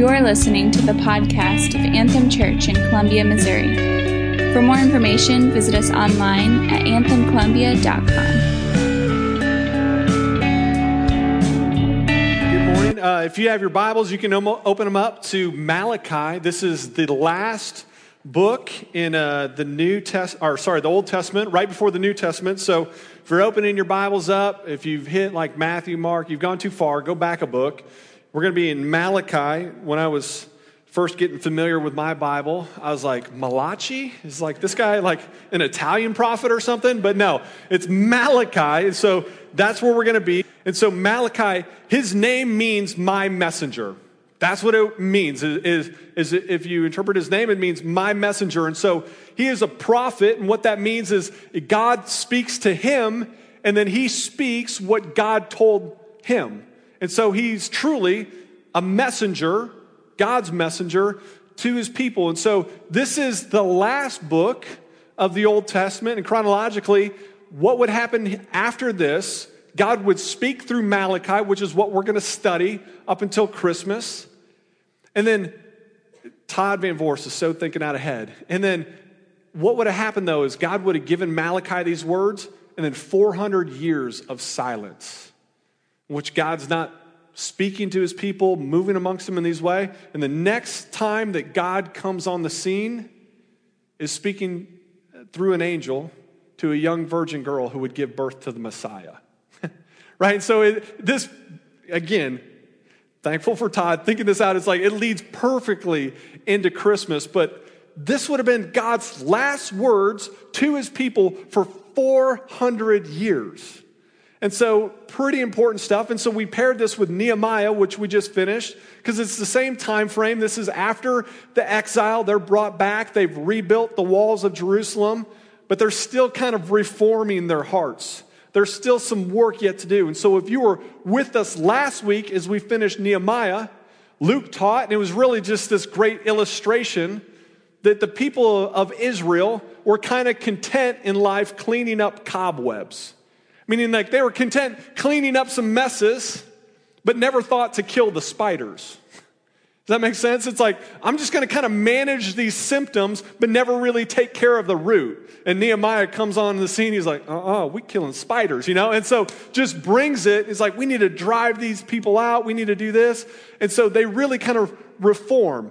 You're listening to the podcast of Anthem Church in Columbia, Missouri. For more information, visit us online at anthemcolumbia.com. Good morning. Uh, if you have your Bibles, you can open them up to Malachi. This is the last book in uh, the New Test, or sorry, the Old Testament, right before the New Testament. So if you're opening your Bibles up, if you've hit like Matthew, Mark, you've gone too far, go back a book. We're going to be in Malachi. When I was first getting familiar with my Bible, I was like, Malachi? Is like this guy like an Italian prophet or something? But no, it's Malachi. And so that's where we're going to be. And so Malachi, his name means my messenger. That's what it means. Is, is, is if you interpret his name, it means my messenger. And so he is a prophet. And what that means is God speaks to him, and then he speaks what God told him. And so he's truly a messenger, God's messenger to his people. And so this is the last book of the Old Testament. And chronologically, what would happen after this? God would speak through Malachi, which is what we're going to study up until Christmas. And then Todd Van Vorst is so thinking out ahead. And then what would have happened though is God would have given Malachi these words, and then 400 years of silence which God's not speaking to his people, moving amongst them in these way. And the next time that God comes on the scene is speaking through an angel to a young virgin girl who would give birth to the Messiah. right? So it, this, again, thankful for Todd thinking this out. It's like it leads perfectly into Christmas, but this would have been God's last words to his people for 400 years. And so, pretty important stuff. And so, we paired this with Nehemiah, which we just finished, because it's the same time frame. This is after the exile. They're brought back, they've rebuilt the walls of Jerusalem, but they're still kind of reforming their hearts. There's still some work yet to do. And so, if you were with us last week as we finished Nehemiah, Luke taught, and it was really just this great illustration that the people of Israel were kind of content in life cleaning up cobwebs meaning like they were content cleaning up some messes, but never thought to kill the spiders. Does that make sense? It's like, I'm just going to kind of manage these symptoms, but never really take care of the root. And Nehemiah comes on the scene. He's like, uh uh we killing spiders, you know? And so just brings it. It's like, we need to drive these people out. We need to do this. And so they really kind of reform.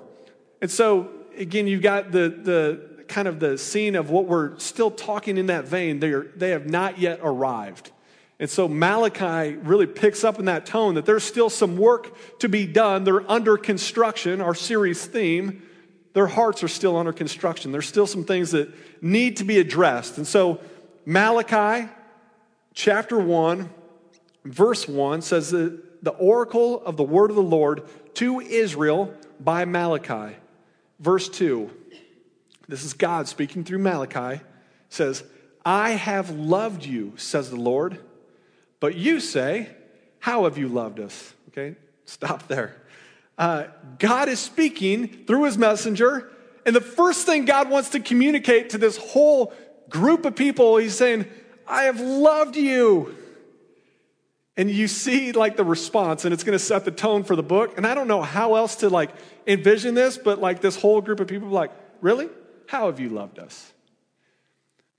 And so, again, you've got the, the, kind of the scene of what we're still talking in that vein. They, are, they have not yet arrived. And so Malachi really picks up in that tone that there's still some work to be done. They're under construction, our series theme. Their hearts are still under construction. There's still some things that need to be addressed. And so Malachi chapter 1, verse 1 says that the oracle of the word of the Lord to Israel by Malachi. Verse 2 this is God speaking through Malachi, says, I have loved you, says the Lord. But you say, How have you loved us? Okay, stop there. Uh, God is speaking through his messenger, and the first thing God wants to communicate to this whole group of people, he's saying, I have loved you. And you see like the response, and it's to set the tone for the book. And I don't know how else to like envision this, but like this whole group of people like, really? How have you loved us?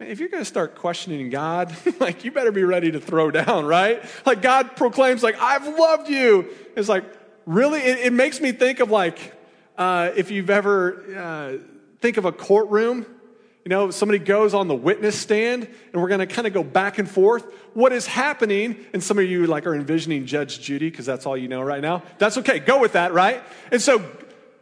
If you're going to start questioning God, like you better be ready to throw down, right? Like God proclaims, like I've loved you. It's like really, it, it makes me think of like uh, if you've ever uh, think of a courtroom. You know, somebody goes on the witness stand, and we're going to kind of go back and forth. What is happening? And some of you like are envisioning Judge Judy because that's all you know right now. That's okay. Go with that, right? And so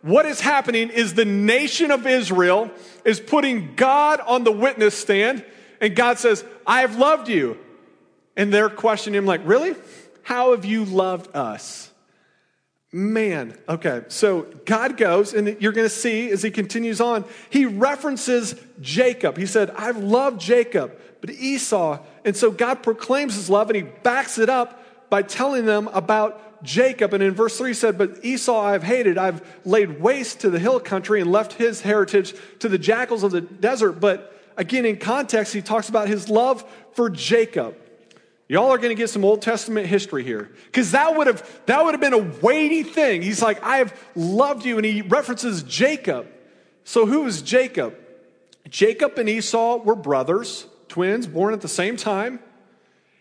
what is happening is the nation of Israel is putting God on the witness stand, and God says, I have loved you. And they're questioning him, like, Really? How have you loved us? Man, okay, so God goes, and you're gonna see as he continues on, he references Jacob. He said, I've loved Jacob, but Esau. And so God proclaims his love and he backs it up by telling them about Jacob, and in verse 3 said, But Esau I've hated. I've laid waste to the hill country and left his heritage to the jackals of the desert. But again, in context, he talks about his love for Jacob. Y'all are going to get some Old Testament history here. Because that would have that would have been a weighty thing. He's like, I have loved you. And he references Jacob. So who is Jacob? Jacob and Esau were brothers, twins, born at the same time.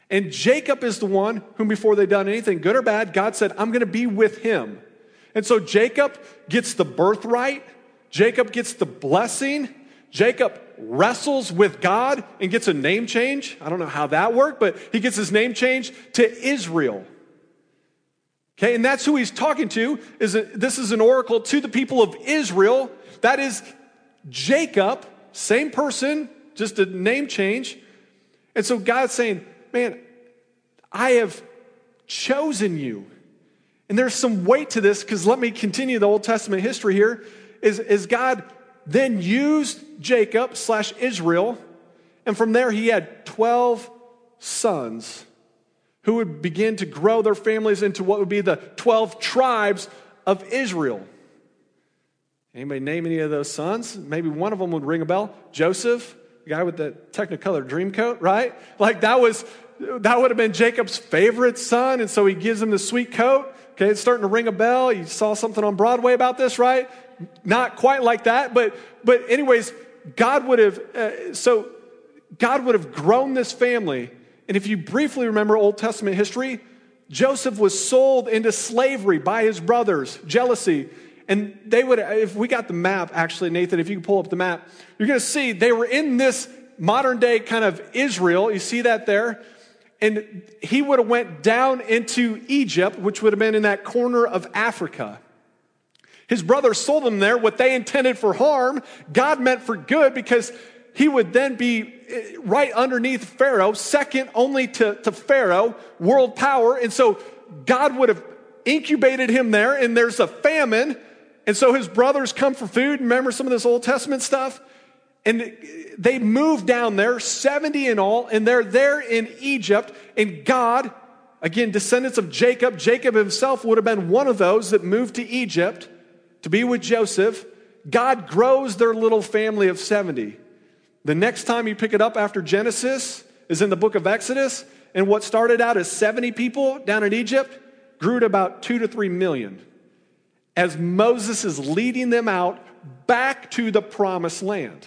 And Jacob is the one whom, before they'd done anything, good or bad, God said, I'm going to be with him. And so Jacob gets the birthright, Jacob gets the blessing, Jacob wrestles with God and gets a name change. I don't know how that worked, but he gets his name changed to Israel. Okay, and that's who he's talking to. Is this is an oracle to the people of Israel. That is Jacob, same person, just a name change. And so God's saying, Man, I have chosen you. And there's some weight to this because let me continue the Old Testament history here. Is, is God then used Jacob slash Israel, and from there he had 12 sons who would begin to grow their families into what would be the 12 tribes of Israel. Anybody name any of those sons? Maybe one of them would ring a bell. Joseph, guy with the Technicolor dream coat, right? Like that was that would have been Jacob's favorite son, and so he gives him the sweet coat. Okay, it's starting to ring a bell. You saw something on Broadway about this, right? Not quite like that, but but anyways, God would have uh, so God would have grown this family. And if you briefly remember Old Testament history, Joseph was sold into slavery by his brothers, jealousy. And they would, if we got the map, actually, Nathan, if you can pull up the map, you're going to see they were in this modern day kind of Israel. You see that there? And he would have went down into Egypt, which would have been in that corner of Africa. His brother sold him there. What they intended for harm, God meant for good because he would then be eh, right underneath Pharaoh, second only to, to Pharaoh, world power. And so God would have incubated him there, and there's a famine. And so his brothers come for food. Remember some of this Old Testament stuff? And they move down there, 70 in all, and they're there in Egypt. And God, again, descendants of Jacob, Jacob himself would have been one of those that moved to Egypt to be with Joseph. God grows their little family of 70. The next time you pick it up after Genesis is in the book of Exodus. And what started out as 70 people down in Egypt grew to about two to three million as Moses is leading them out back to the promised land.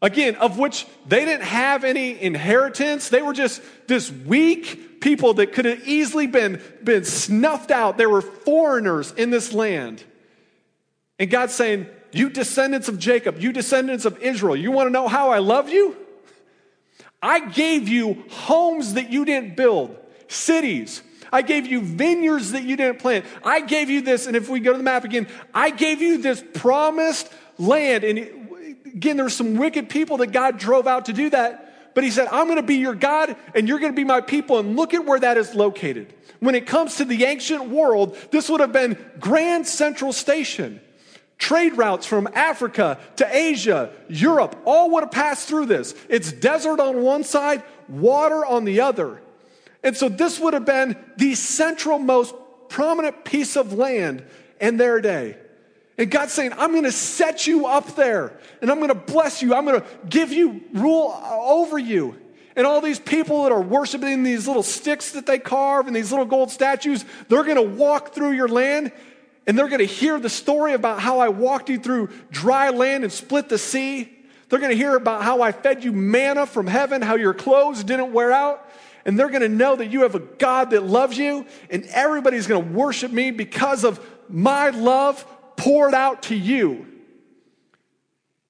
Again, of which they didn't have any inheritance. They were just this weak people that could have easily been, been snuffed out. They were foreigners in this land. And God's saying, You descendants of Jacob, you descendants of Israel, you want to know how I love you? I gave you homes that you didn't build, cities. I gave you vineyards that you didn't plant. I gave you this, and if we go to the map again, I gave you this promised land. And Again, there were some wicked people that God drove out to do that. But he said, I'm going to be your God and you're going to be my people. And look at where that is located. When it comes to the ancient world, this would have been Grand Central Station. Trade routes from Africa to Asia, Europe, all would have passed through this. It's desert on one side, water on the other. And so this would have been the central most prominent piece of land in their day. And God's saying, I'm going to set you up there and I'm going to bless you. I'm going to give you rule over you. And all these people that are worshiping these little sticks that they carve and these little gold statues, they're going to walk through your land and they're going to hear the story about how I walked you through dry land and split the sea. They're going to hear about how I fed you manna from heaven, how your clothes didn't wear out. And they're going to know that you have a God that loves you, and everybody's going to worship me because of my love poured out to you.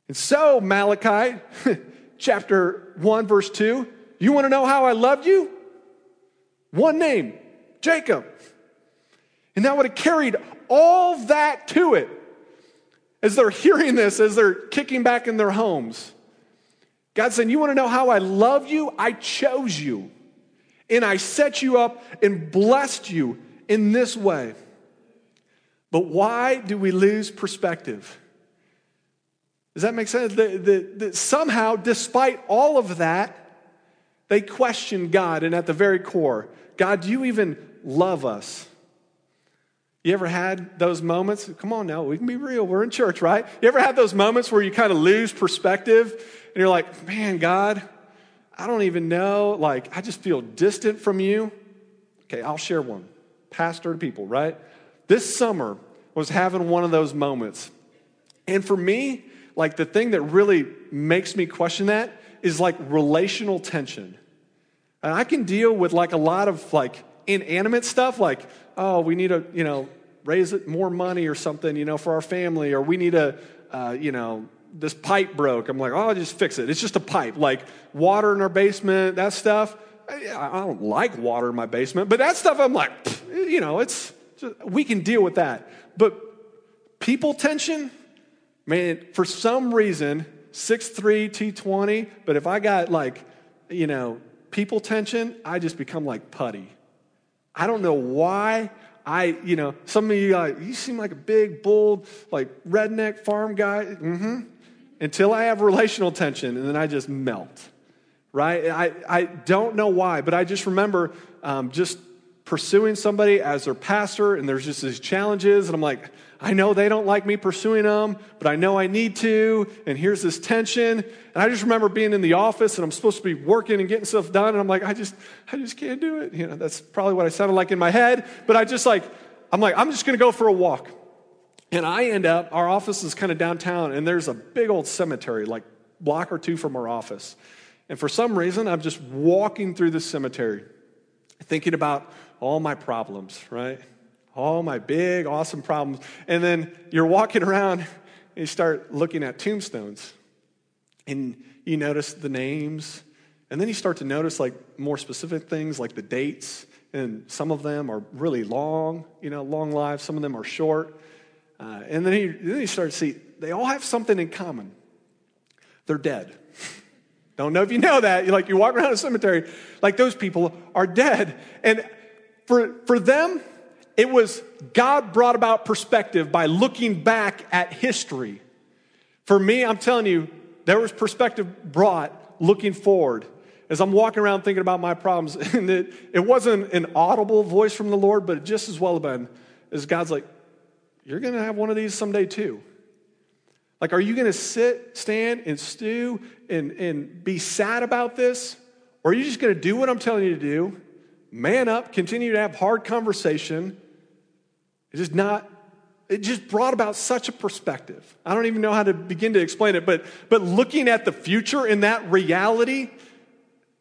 And so, Malachi chapter 1, verse 2, you want to know how I loved you? One name, Jacob. And that would have carried all that to it as they're hearing this, as they're kicking back in their homes. God saying, You want to know how I love you? I chose you. And I set you up and blessed you in this way. But why do we lose perspective? Does that make sense? That, somehow, despite all of that, they question God, and at the very core, God, do you even love us? You ever had those moments? Come on now, we can be real. We're in church, right? You ever had those moments where you kind of lose perspective and you're like, man, God, I don't even know. Like, I just feel distant from you. Okay, I'll share one. Pastor to people, right? This summer was having one of those moments. And for me, like the thing that really makes me question that is like relational tension. And I can deal with like a lot of like inanimate stuff, like, oh, we need to, you know, raise more money or something, you know, for our family, or we need to, uh, you know, this pipe broke. I'm like, oh, I'll just fix it. It's just a pipe. Like water in our basement, that stuff. I, don't like water in my basement, but that stuff I'm like, you know, it's, just, we can deal with that. But people tension, man, for some reason, 6'3, 220, but if I got like, you know, people tension, I just become like putty. I don't know why. I, you know, some of you, like, you seem like a big, bold, like redneck farm guy. Mm-hmm. Until I have relational tension, and then I just melt, right? I, I don't know why, but I just remember um, just pursuing somebody as their pastor, and there's just these challenges, and I'm like, I know they don't like me pursuing them, but I know I need to, and here's this tension. And I just remember being in the office and I'm supposed to be working and getting stuff done, and I'm like, I just, I just can't do it. You know, that's probably what I sounded like in my head, but I just like, I'm like, I'm just gonna go for a walk. And I end up, our office is kind of downtown, and there's a big old cemetery, like block or two from our office. And for some reason, I'm just walking through the cemetery, thinking about all my problems, right? all my big, awesome problems. And then you're walking around and you start looking at tombstones and you notice the names. And then you start to notice like more specific things like the dates. And some of them are really long, you know, long lives. Some of them are short. Uh, and then he, then you start to see they all have something in common. They're dead. Don't know if you know that. You like you walk around a cemetery, like those people are dead. And for, for them, it was God brought about perspective by looking back at history. For me, I'm telling you, there was perspective brought looking forward. As I'm walking around thinking about my problems, and it, it wasn't an audible voice from the Lord, but it just as well have been as God's like, You're going to have one of these someday too. Like, are you going to sit, stand, and stew and, and be sad about this? Or are you just going to do what I'm telling you to do? Man up, continue to have hard conversation, it is not, it just brought about such a perspective. I don't even know how to begin to explain it, but, but looking at the future in that reality,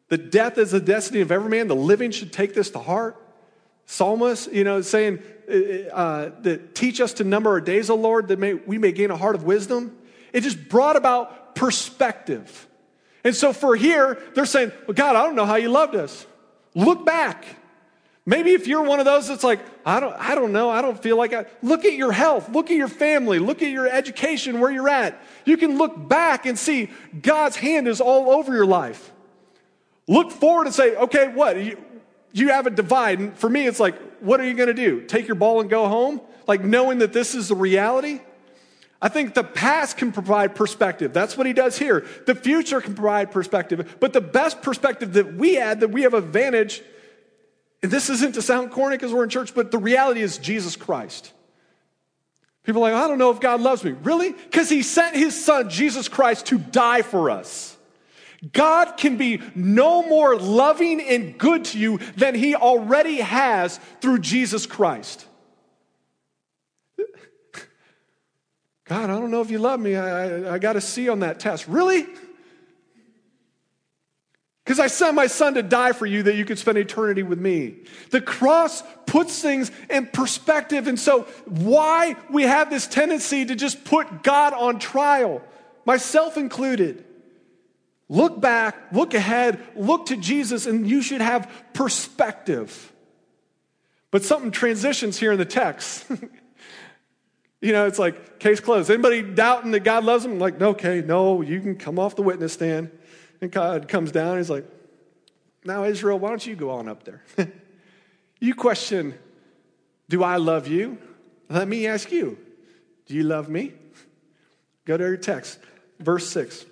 the death is the destiny of every man, the living should take this to heart. Psalmist, you know, saying uh, uh, that teach us to number our days, O Lord, that may, we may gain a heart of wisdom. It just brought about perspective. And so for here, they're saying, well, God, I don't know how you loved us. Look back. Maybe if you're one of those that's like, I don't, I don't know, I don't feel like I. Look at your health, look at your family, look at your education, where you're at. You can look back and see God's hand is all over your life. Look forward and say, okay, what? You, have a divide. And for me, it's like, what are you going to do? Take your ball and go home? Like knowing that this is the reality? I think the past can provide perspective. That's what he does here. The future can provide perspective. But the best perspective that we add, that we have advantage, and this isn't to sound corny because we're in church, but the reality is Jesus Christ. People are like, I don't know if God loves me. Really? Because he sent his son, Jesus Christ, to die for us. God can be no more loving and good to you than he already has through Jesus Christ. God, I don't know if you love me. I, I, I got a C on that test. Really? Because I sent my son to die for you that you could spend eternity with me. The cross puts things in perspective. And so, why we have this tendency to just put God on trial, myself included. Look back, look ahead, look to Jesus, and you should have perspective. But something transitions here in the text. you know, it's like case closed. Anybody doubting that God loves them? I'm Like, okay, no, you can come off the witness stand. And God comes down and he's like, Now, Israel, why don't you go on up there? you question, Do I love you? Let me ask you, Do you love me? Go to your text, verse 6.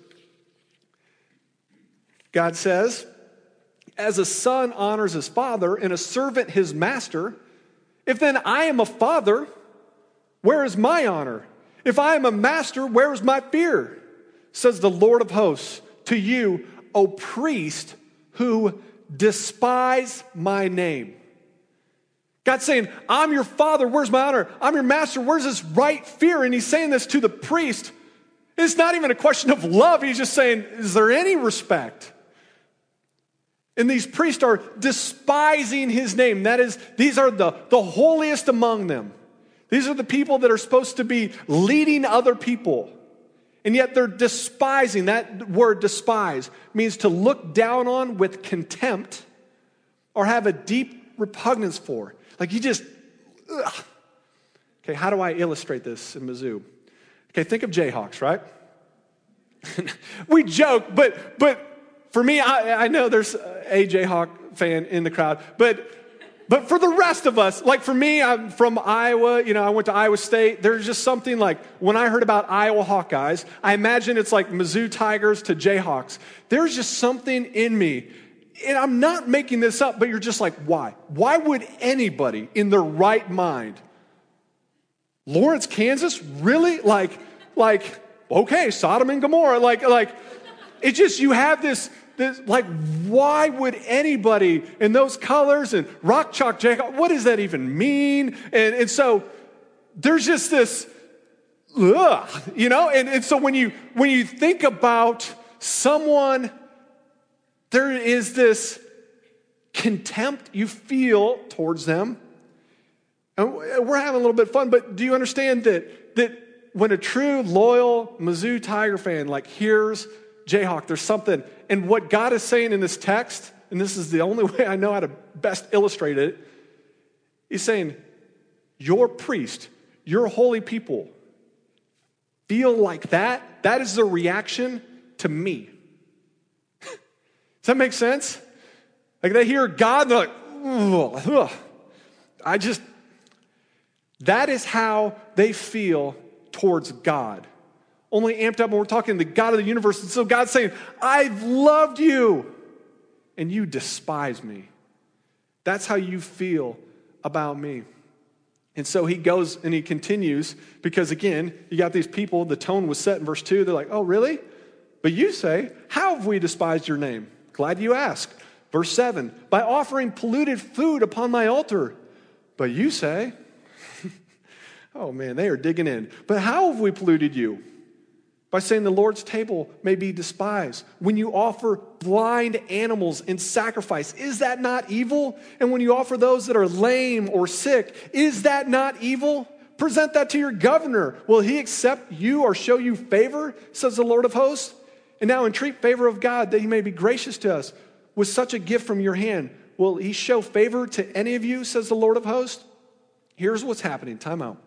God says, As a son honors his father and a servant his master, if then I am a father, where is my honor? If I am a master, where is my fear? Says the Lord of hosts to you, O priest who despise my name. God's saying, I'm your father, where's my honor? I'm your master, where's this right fear? And he's saying this to the priest. It's not even a question of love. He's just saying, Is there any respect? And these priests are despising his name. That is, these are the, the holiest among them. These are the people that are supposed to be leading other people. And yet they're despising. That word despise means to look down on with contempt or have a deep repugnance for. Like you just, ugh. okay, how do I illustrate this in Mizzou? Okay, think of Jayhawks, right? we joke, but, but for me, I, I know there's a Jayhawk fan in the crowd, but but for the rest of us, like for me, I'm from Iowa, you know, I went to Iowa State. There's just something like when I heard about Iowa Hawkeyes, I imagine it's like Mizzou Tigers to Jayhawks. There's just something in me, and I'm not making this up, but you're just like, why? Why would anybody in their right mind, Lawrence, Kansas, really? Like, like, okay, Sodom and Gomorrah, like, like, it just, you have this, this, like, why would anybody in those colors and rock chalk what does that even mean? And, and so there's just this, ugh, you know? And, and so when you, when you think about someone, there is this contempt you feel towards them. And we're having a little bit of fun, but do you understand that, that when a true, loyal Mizzou Tiger fan like hears Jayhawk, there's something. And what God is saying in this text, and this is the only way I know how to best illustrate it, He's saying, Your priest, your holy people, feel like that. That is the reaction to me. Does that make sense? Like they hear God, they're like, ugh, ugh. I just, that is how they feel towards God only amped up when we're talking the God of the universe. And so God's saying, I've loved you, and you despise me. That's how you feel about me. And so he goes and he continues because, again, you got these people, the tone was set in verse 2. They're like, oh, really? But you say, How have we despised your name? Glad you ask. Verse 7 By offering polluted food upon my altar. But you say, Oh man, they are digging in. But how have we polluted you? By saying the Lord's table may be despised. When you offer blind animals in sacrifice, is that not evil? And when you offer those that are lame or sick, is that not evil? Present that to your governor. Will he accept you or show you favor, says the Lord of hosts? And now entreat favor of God that he may be gracious to us with such a gift from your hand. Will he show favor to any of you, says the Lord of hosts? Here's what's happening. Time out.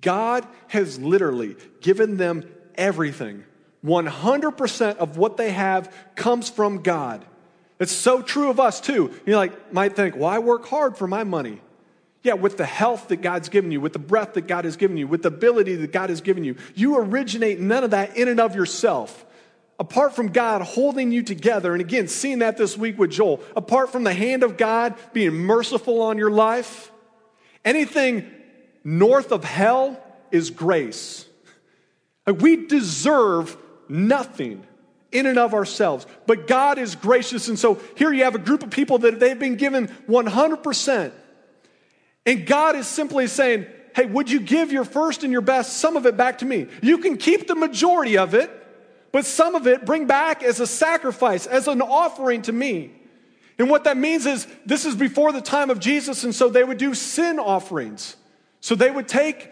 God has literally given them everything. 100% of what they have comes from God. It's so true of us too. You like might think, "Well, I work hard for my money." Yeah, with the health that God's given you, with the breath that God has given you, with the ability that God has given you, you originate none of that in and of yourself. Apart from God holding you together, and again, seeing that this week with Joel, apart from the hand of God being merciful on your life, anything north of hell is grace. We deserve nothing in and of ourselves, but God is gracious. And so here you have a group of people that they've been given 100%. And God is simply saying, Hey, would you give your first and your best, some of it back to me? You can keep the majority of it, but some of it bring back as a sacrifice, as an offering to me. And what that means is this is before the time of Jesus, and so they would do sin offerings. So they would take,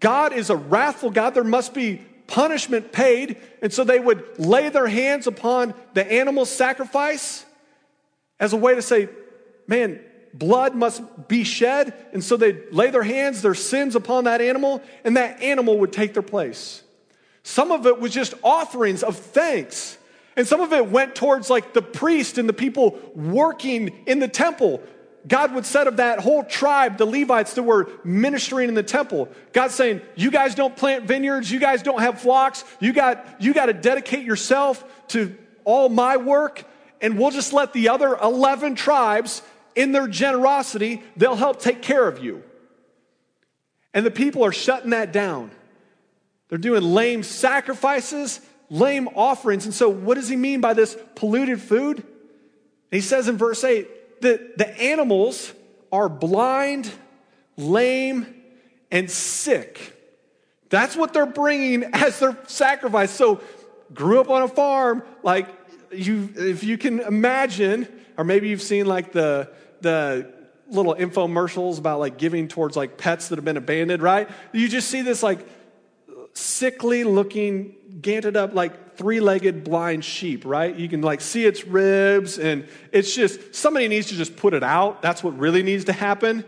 God is a wrathful God, there must be punishment paid. And so they would lay their hands upon the animal sacrifice as a way to say, man, blood must be shed. And so they'd lay their hands, their sins upon that animal, and that animal would take their place. Some of it was just offerings of thanks. And some of it went towards like the priest and the people working in the temple. God would set of that whole tribe, the Levites that were ministering in the temple. God's saying, You guys don't plant vineyards, you guys don't have flocks, you got, you got to dedicate yourself to all my work, and we'll just let the other 11 tribes, in their generosity, they'll help take care of you. And the people are shutting that down. They're doing lame sacrifices, lame offerings. And so, what does he mean by this polluted food? He says in verse 8 that the animals are blind, lame, and sick. That's what they're bringing as their sacrifice. So, grew up on a farm, like you, if you can imagine, or maybe you've seen like the the little infomercials about like giving towards like pets that have been abandoned, right? You just see this like sickly looking, ganted up, like three legged blind sheep, right? You can like see its ribs, and it's just somebody needs to just put it out. That's what really needs to happen.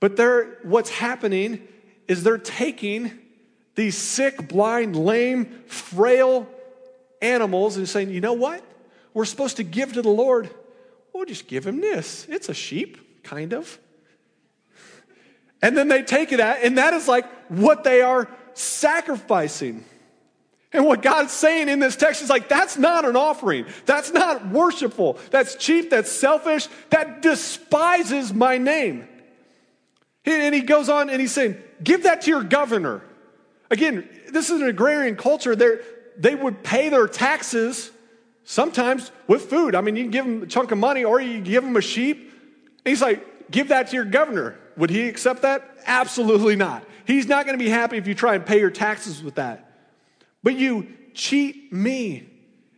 But they're, what's happening is they're taking these sick, blind, lame, frail animals and saying, you know what? We're supposed to give to the Lord. We'll just give him this. It's a sheep, kind of. And then they take it at, and that is like what they are sacrificing. And what God's saying in this text is like, that's not an offering. That's not worshipful. That's cheap. That's selfish. That despises my name. And he goes on and he's saying, give that to your governor. Again, this is an agrarian culture. They're, they would pay their taxes sometimes with food. I mean, you can give them a chunk of money or you give them a sheep. And he's like, give that to your governor. Would he accept that? Absolutely not. He's not going to be happy if you try and pay your taxes with that. But you cheat me.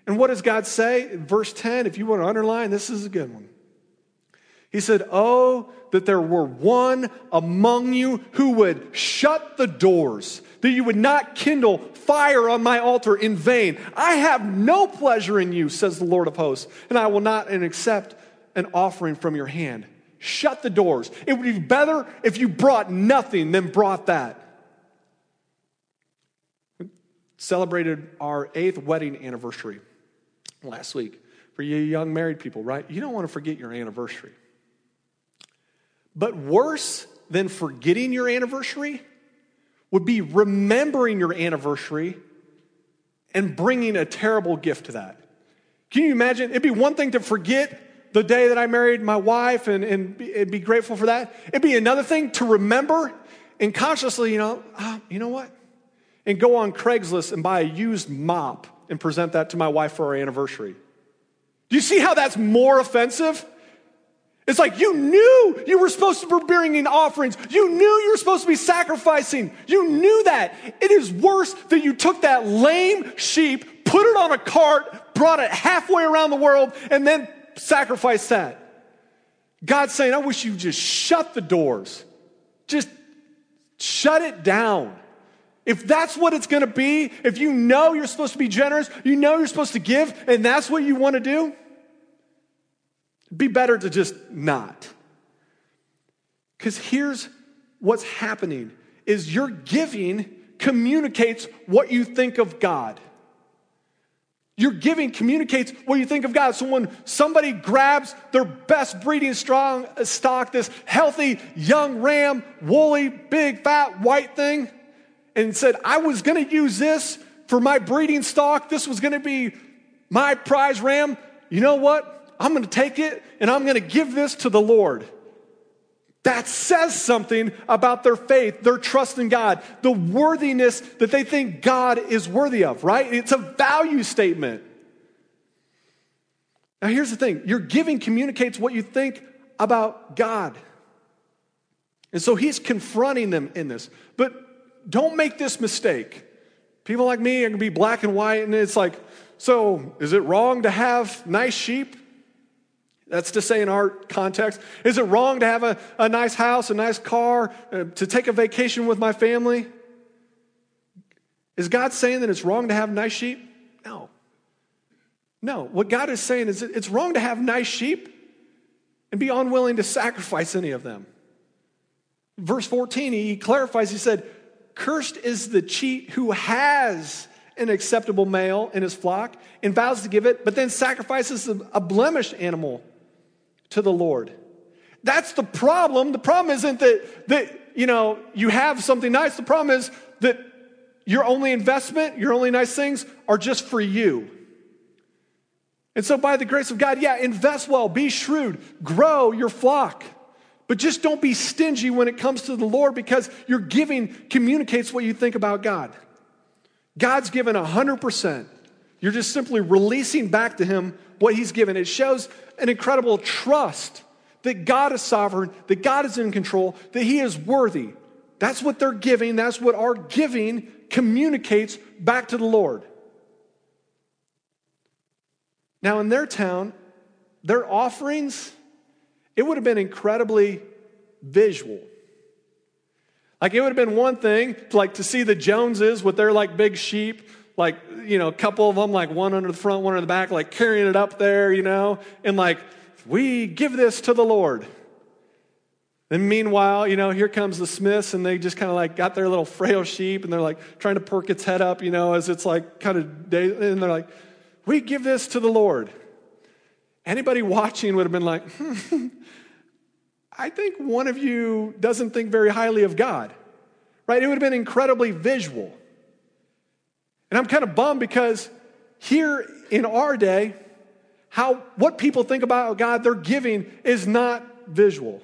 And what does God say? Verse 10, if you want to underline, this is a good one. He said, Oh, that there were one among you who would shut the doors, that you would not kindle fire on my altar in vain. I have no pleasure in you, says the Lord of hosts, and I will not accept an offering from your hand. Shut the doors. It would be better if you brought nothing than brought that. Celebrated our eighth wedding anniversary last week. For you young married people, right? You don't want to forget your anniversary. But worse than forgetting your anniversary would be remembering your anniversary and bringing a terrible gift to that. Can you imagine? It'd be one thing to forget the day that I married my wife and, and, be, be grateful for that. It'd be another thing to remember and consciously, you know, oh, you know what? And go on Craigslist and buy a used mop and present that to my wife for our anniversary. Do you see how that's more offensive? It's like you knew you were supposed to be bringing offerings. You knew you were supposed to be sacrificing. You knew that. It is worse that you took that lame sheep, put it on a cart, brought it halfway around the world, and then sacrificed that. God's saying, I wish you just shut the doors. Just shut it down. If that's what it's going to be, if you know you're supposed to be generous, you know you're supposed to give, and that's what you want to do, be better to just not. Because here's what's happening is your giving communicates what you think of God. Your giving communicates what you think of God. So when somebody grabs their best breeding strong uh, stock, this healthy young ram, woolly, big, fat, white thing, and said, I was going to use this for my breeding stock, this was going to be my prize ram, you know what? I'm going to take it and I'm going to give this to the Lord. That says something about their faith, their trust in God, the worthiness that they think God is worthy of, right? It's a value statement. Now, here's the thing your giving communicates what you think about God. And so he's confronting them in this. But don't make this mistake. People like me are to be black and white, and it's like, so is it wrong to have nice sheep? That's to say, in our context, is it wrong to have a, a nice house, a nice car, uh, to take a vacation with my family? Is God saying that it's wrong to have nice sheep? No. No. What God is saying is it's wrong to have nice sheep and be unwilling to sacrifice any of them. Verse 14, he clarifies, he said, Cursed is the cheat who has an acceptable male in his flock and vows to give it, but then sacrifices a blemished animal to the Lord. That's the problem. The problem isn't that, that you know, you have something nice. The problem is that your only investment, your only nice things are just for you. And so, by the grace of God, yeah, invest well, be shrewd, grow your flock. But just don't be stingy when it comes to the Lord because your giving communicates what you think about God. God's given 100%. You're just simply releasing back to Him what He's given. It shows an incredible trust that God is sovereign, that God is in control, that He is worthy. That's what they're giving. That's what our giving communicates back to the Lord. Now, in their town, their offerings, it would have been incredibly visual. Like it would have been one thing to like to see the Joneses with their like big sheep, like you know, a couple of them, like one under the front, one under the back, like carrying it up there, you know, and like we give this to the Lord. Then meanwhile, you know, here comes the Smiths, and they just kind of like got their little frail sheep, and they're like trying to perk its head up, you know, as it's like kind of day, and they're like, we give this to the Lord. Anybody watching would have been like, hmm, I think one of you doesn't think very highly of God, right? It would have been incredibly visual. And I'm kind of bummed because here in our day, how what people think about God they're giving is not visual.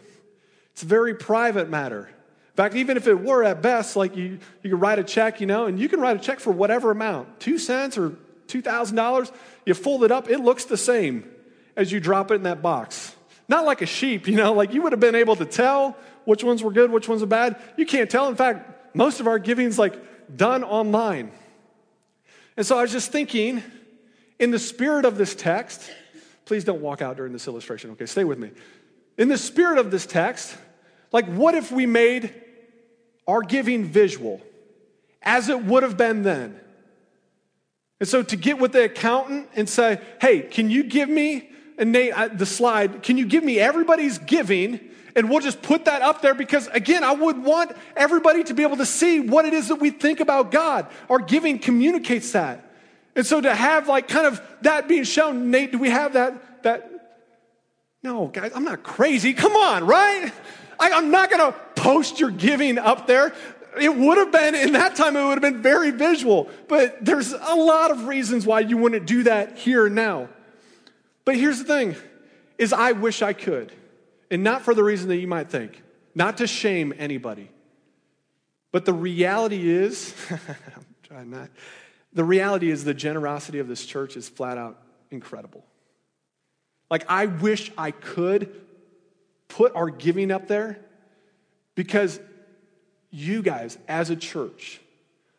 It's a very private matter. In fact, even if it were at best, like you, you could write a check, you know, and you can write a check for whatever amount, two cents or $2,000, you fold it up, it looks the same as you drop it in that box. Not like a sheep, you know, like you would have been able to tell which ones were good, which ones were bad. You can't tell. In fact, most of our giving's like done online. And so I was just thinking, in the spirit of this text, please don't walk out during this illustration, okay? Stay with me. In the spirit of this text, like what if we made our giving visual as it would have been then? And so to get with the accountant and say, hey, can you give me, and Nate, I, the slide, can you give me everybody's giving? And we'll just put that up there because, again, I would want everybody to be able to see what it is that we think about God. Our giving communicates that. And so to have like kind of that being shown, Nate, do we have that? That no, guys, I'm not crazy. Come on, right? I, I'm not gonna post your giving up there it would have been, in that time, it would have been very visual. But there's a lot of reasons why you wouldn't do that here and now. But here's the thing is I wish I could. And not for the reason that you might think, not to shame anybody. But the reality is, I'm trying not. The reality is the generosity of this church is flat out incredible. Like, I wish I could put our giving up there because you guys, as a church,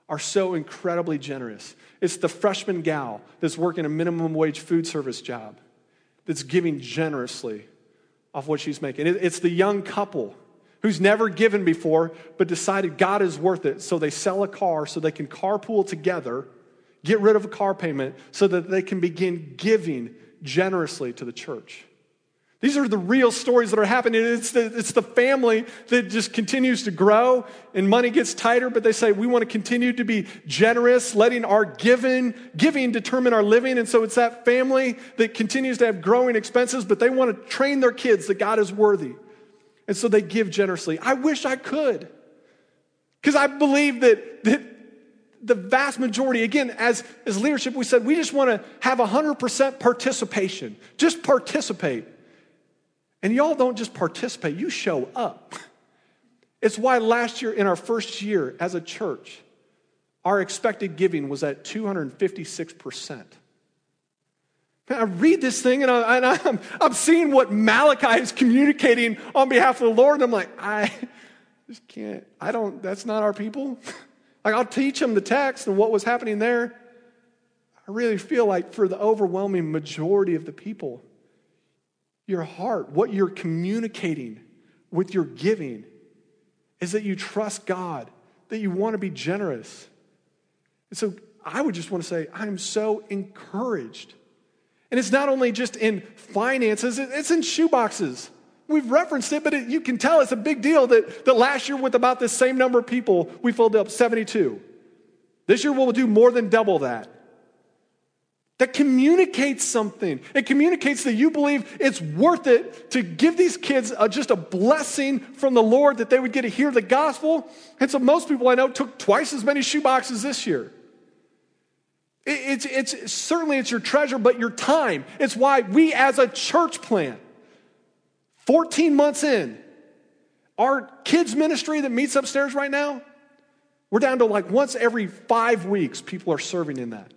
are so incredibly generous. It's the freshman gal that's working a minimum wage food service job that's giving generously off what she's making. It's the young couple who's never given before but decided God is worth it. So they sell a car so they can carpool together, get rid of a car payment so that they can begin giving generously to the church. These are the real stories that are happening. It's the, it's the family that just continues to grow and money gets tighter, but they say, we want to continue to be generous, letting our giving, giving determine our living. And so it's that family that continues to have growing expenses, but they want to train their kids that God is worthy. And so they give generously. I wish I could. Because I believe that, that the vast majority, again, as, as leadership, we said we just want to have 100% participation. Just participate. And y'all don't just participate, you show up. It's why last year, in our first year as a church, our expected giving was at 256%. I read this thing and, I, am I'm, I'm seeing what Malachi is communicating on behalf of the Lord, and I'm like, I just can't, I don't, that's not our people. like, I'll teach them the text and what was happening there. I really feel like for the overwhelming majority of the people, your heart, what you're communicating with your giving, is that you trust God, that you want to be generous. And so I would just want to say, I'm so encouraged. And it's not only just in finances, it's in shoeboxes. We've referenced it, but it, you can tell it's a big deal that, that last year, with about the same number of people, we filled up 72. This year, we'll do more than double that that communicates something. It communicates that you believe it's worth it to give these kids a, just a blessing from the Lord that they would get to hear the gospel. And so most people I know took twice as many shoeboxes this year. It, it's, it's certainly it's your treasure, but your time. It's why we as a church plan, 14 months in, our kids ministry that meets upstairs right now, We're down to like once every five weeks, people are serving in that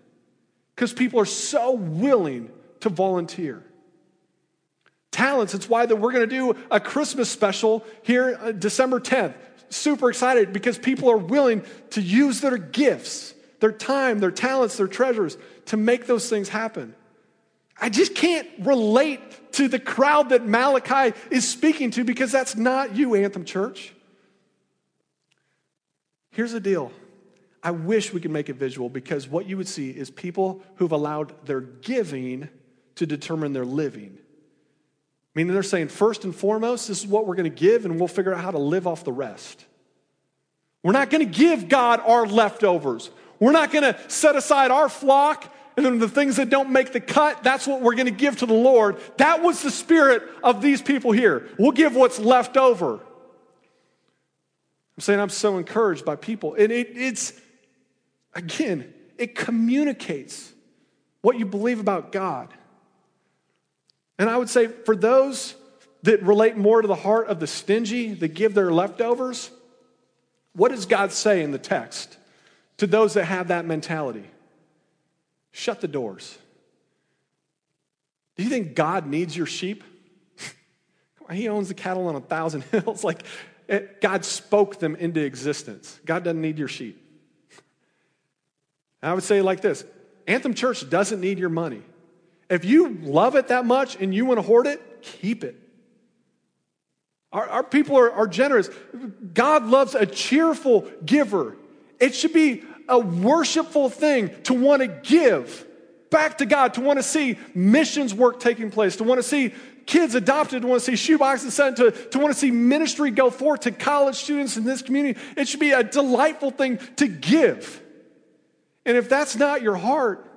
because people are so willing to volunteer. Talents, it's why that we're going to do a Christmas special here uh, December 10th. Super excited because people are willing to use their gifts, their time, their talents, their treasures to make those things happen. I just can't relate to the crowd that Malachi is speaking to because that's not you, Anthem Church. Here's the deal I wish we could make it visual because what you would see is people who've allowed their giving to determine their living. Meaning they're saying, first and foremost, this is what we're going to give, and we'll figure out how to live off the rest. We're not going to give God our leftovers. We're not going to set aside our flock and then the things that don't make the cut, that's what we're going to give to the Lord. That was the spirit of these people here. We'll give what's left over. I'm saying I'm so encouraged by people. And it, it's, again, it communicates what you believe about God. And I would say for those that relate more to the heart of the stingy, that give their leftovers, what does God say in the text to those that have that mentality? Shut the doors. Do you think God needs your sheep? he owns the cattle on a thousand hills. Like, it, God spoke them into existence. God doesn't need your sheep. I would say like this Anthem Church doesn't need your money. If you love it that much and you want to hoard it, keep it. Our, our people are, are generous. God loves a cheerful giver. It should be a worshipful thing to want to give back to God, to want to see missions work taking place, to want to see kids adopted, to want to see shoeboxes sent, to, to want to see ministry go forth to college students in this community. It should be a delightful thing to give. And if that's not your heart,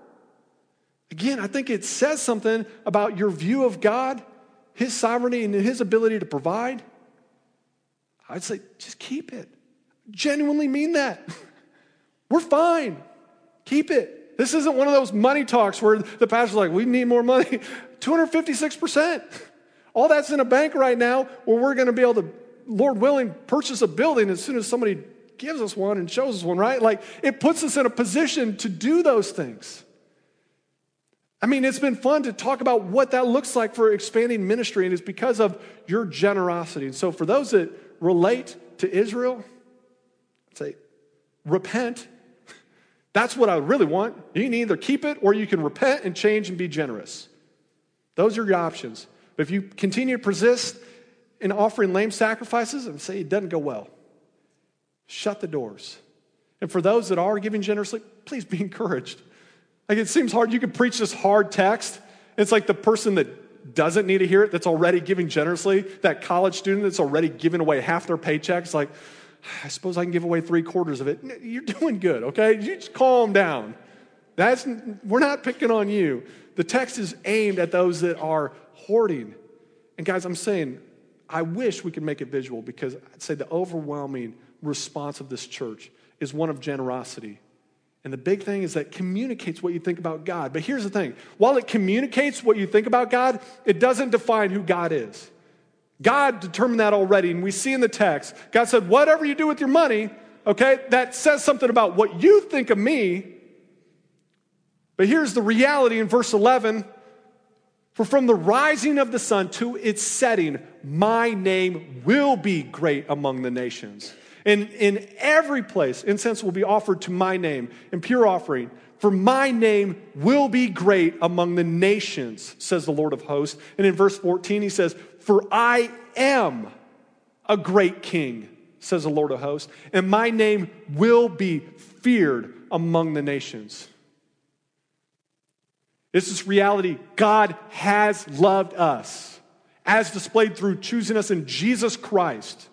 again, I think it says something about your view of God, His sovereignty, and His ability to provide. I'd say just keep it. Genuinely mean that. We're fine. Keep it. This isn't one of those money talks where the pastor's like, we need more money. 256%. All that's in a bank right now where we're going to be able to, Lord willing, purchase a building as soon as somebody gives us one and shows us one, right? Like it puts us in a position to do those things. I mean, it's been fun to talk about what that looks like for expanding ministry, and it's because of your generosity. And so, for those that relate to Israel, I'd say, repent that's what I really want. You can either keep it or you can repent and change and be generous. Those are your options. But if you continue to persist in offering lame sacrifices and say it doesn't go well, shut the doors. And for those that are giving generously, please be encouraged. Like it seems hard. You can preach this hard text. It's like the person that doesn't need to hear it that's already giving generously, that college student that's already giving away half their paychecks. Like, I suppose I can give away three quarters of it. You're doing good, okay? You just calm down. That's, we're not picking on you. The text is aimed at those that are hoarding. And guys, I'm saying, I wish we could make it visual because I'd say the overwhelming response of this church is one of generosity. And the big thing is that communicates what you think about God. But here's the thing while it communicates what you think about God, it doesn't define who God is. God determined that already, and we see in the text, God said, whatever you do with your money, okay, that says something about what you think of me. But here's the reality in verse 11 For from the rising of the sun to its setting, my name will be great among the nations. And in every place, incense will be offered to my name in pure offering. For my name will be great among the nations, says the Lord of hosts. And in verse 14, he says, For I am a great king, says the Lord of hosts, and my name will be feared among the nations. This is reality. God has loved us, as displayed through choosing us in Jesus Christ.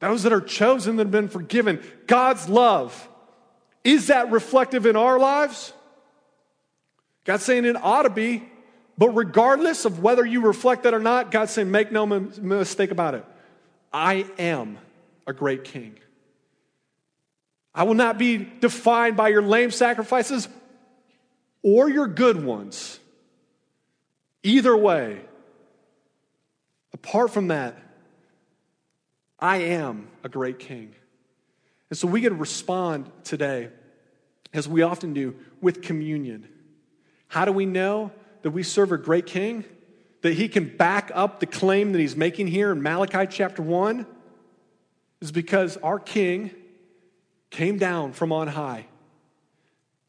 Those that are chosen that have been forgiven. God's love is that reflective in our lives? God's saying it ought to be, but regardless of whether you reflect that or not, God's saying, make no mistake about it. I am a great king. I will not be defined by your lame sacrifices or your good ones. Either way, apart from that, I am a great king. And so we get to respond today, as we often do, with communion. How do we know that we serve a great king? That he can back up the claim that he's making here in Malachi chapter 1? Is because our king came down from on high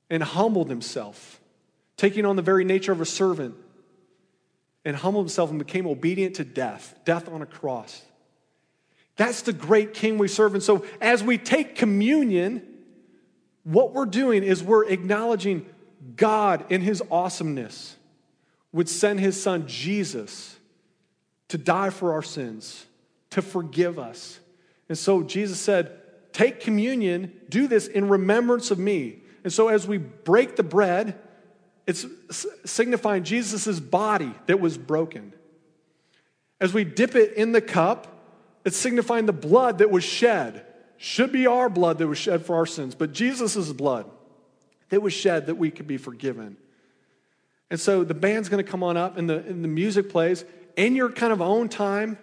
and humbled himself, taking on the very nature of a servant, and humbled himself and became obedient to death, death on a cross. That's the great king we serve. And so as we take communion, what we're doing is we're acknowledging God in his awesomeness would send his son Jesus to die for our sins, to forgive us. And so Jesus said, Take communion, do this in remembrance of me. And so as we break the bread, it's signifying Jesus' body that was broken. As we dip it in the cup, it's signifying the blood that was shed. Should be our blood that was shed for our sins, but Jesus' blood that was shed that we could be forgiven. And so the band's going to come on up and the, and the music plays. In your kind of own time,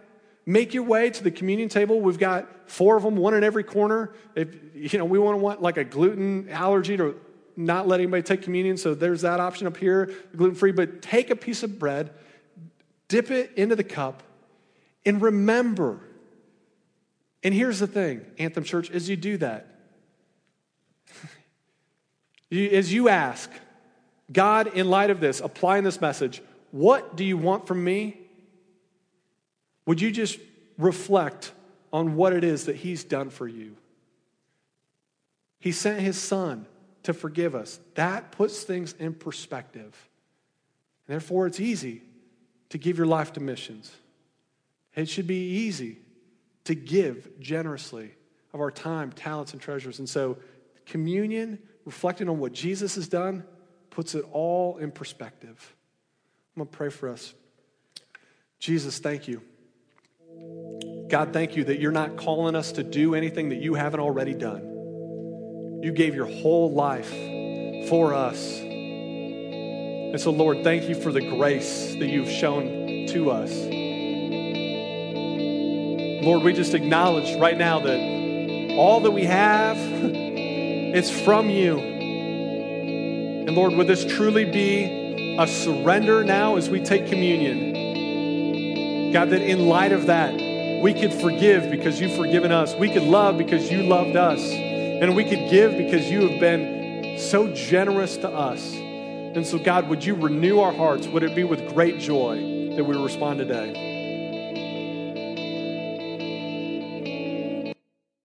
make your way to the communion table. We've got four of them, one in every corner. If you know, we want to want like a gluten allergy to not let anybody take communion, so there's that option up here, gluten free. But take a piece of bread, dip it into the cup, and remember and here's the thing, Anthem Church, as you do that, as you ask, God, in light of this, applying this message, what do you want from me? Would you just reflect on what it is that He's done for you? He sent His Son to forgive us. That puts things in perspective. And therefore, it's easy to give your life to missions. It should be easy to give generously of our time, talents, and treasures. And so, communion, reflecting on what Jesus has done, puts it all in perspective. I'm going to pray for us. Jesus, thank you. God, thank you that you're not calling us to do anything that you haven't already done. You gave your whole life for us. And so, Lord, thank you for the grace that you've shown to us. Lord, we just acknowledge right now that all that we have, it's from you. And Lord, would this truly be a surrender now as we take communion? God, that in light of that, we could forgive because you've forgiven us. We could love because you loved us. And we could give because you have been so generous to us. And so, God, would you renew our hearts? Would it be with great joy that we respond today?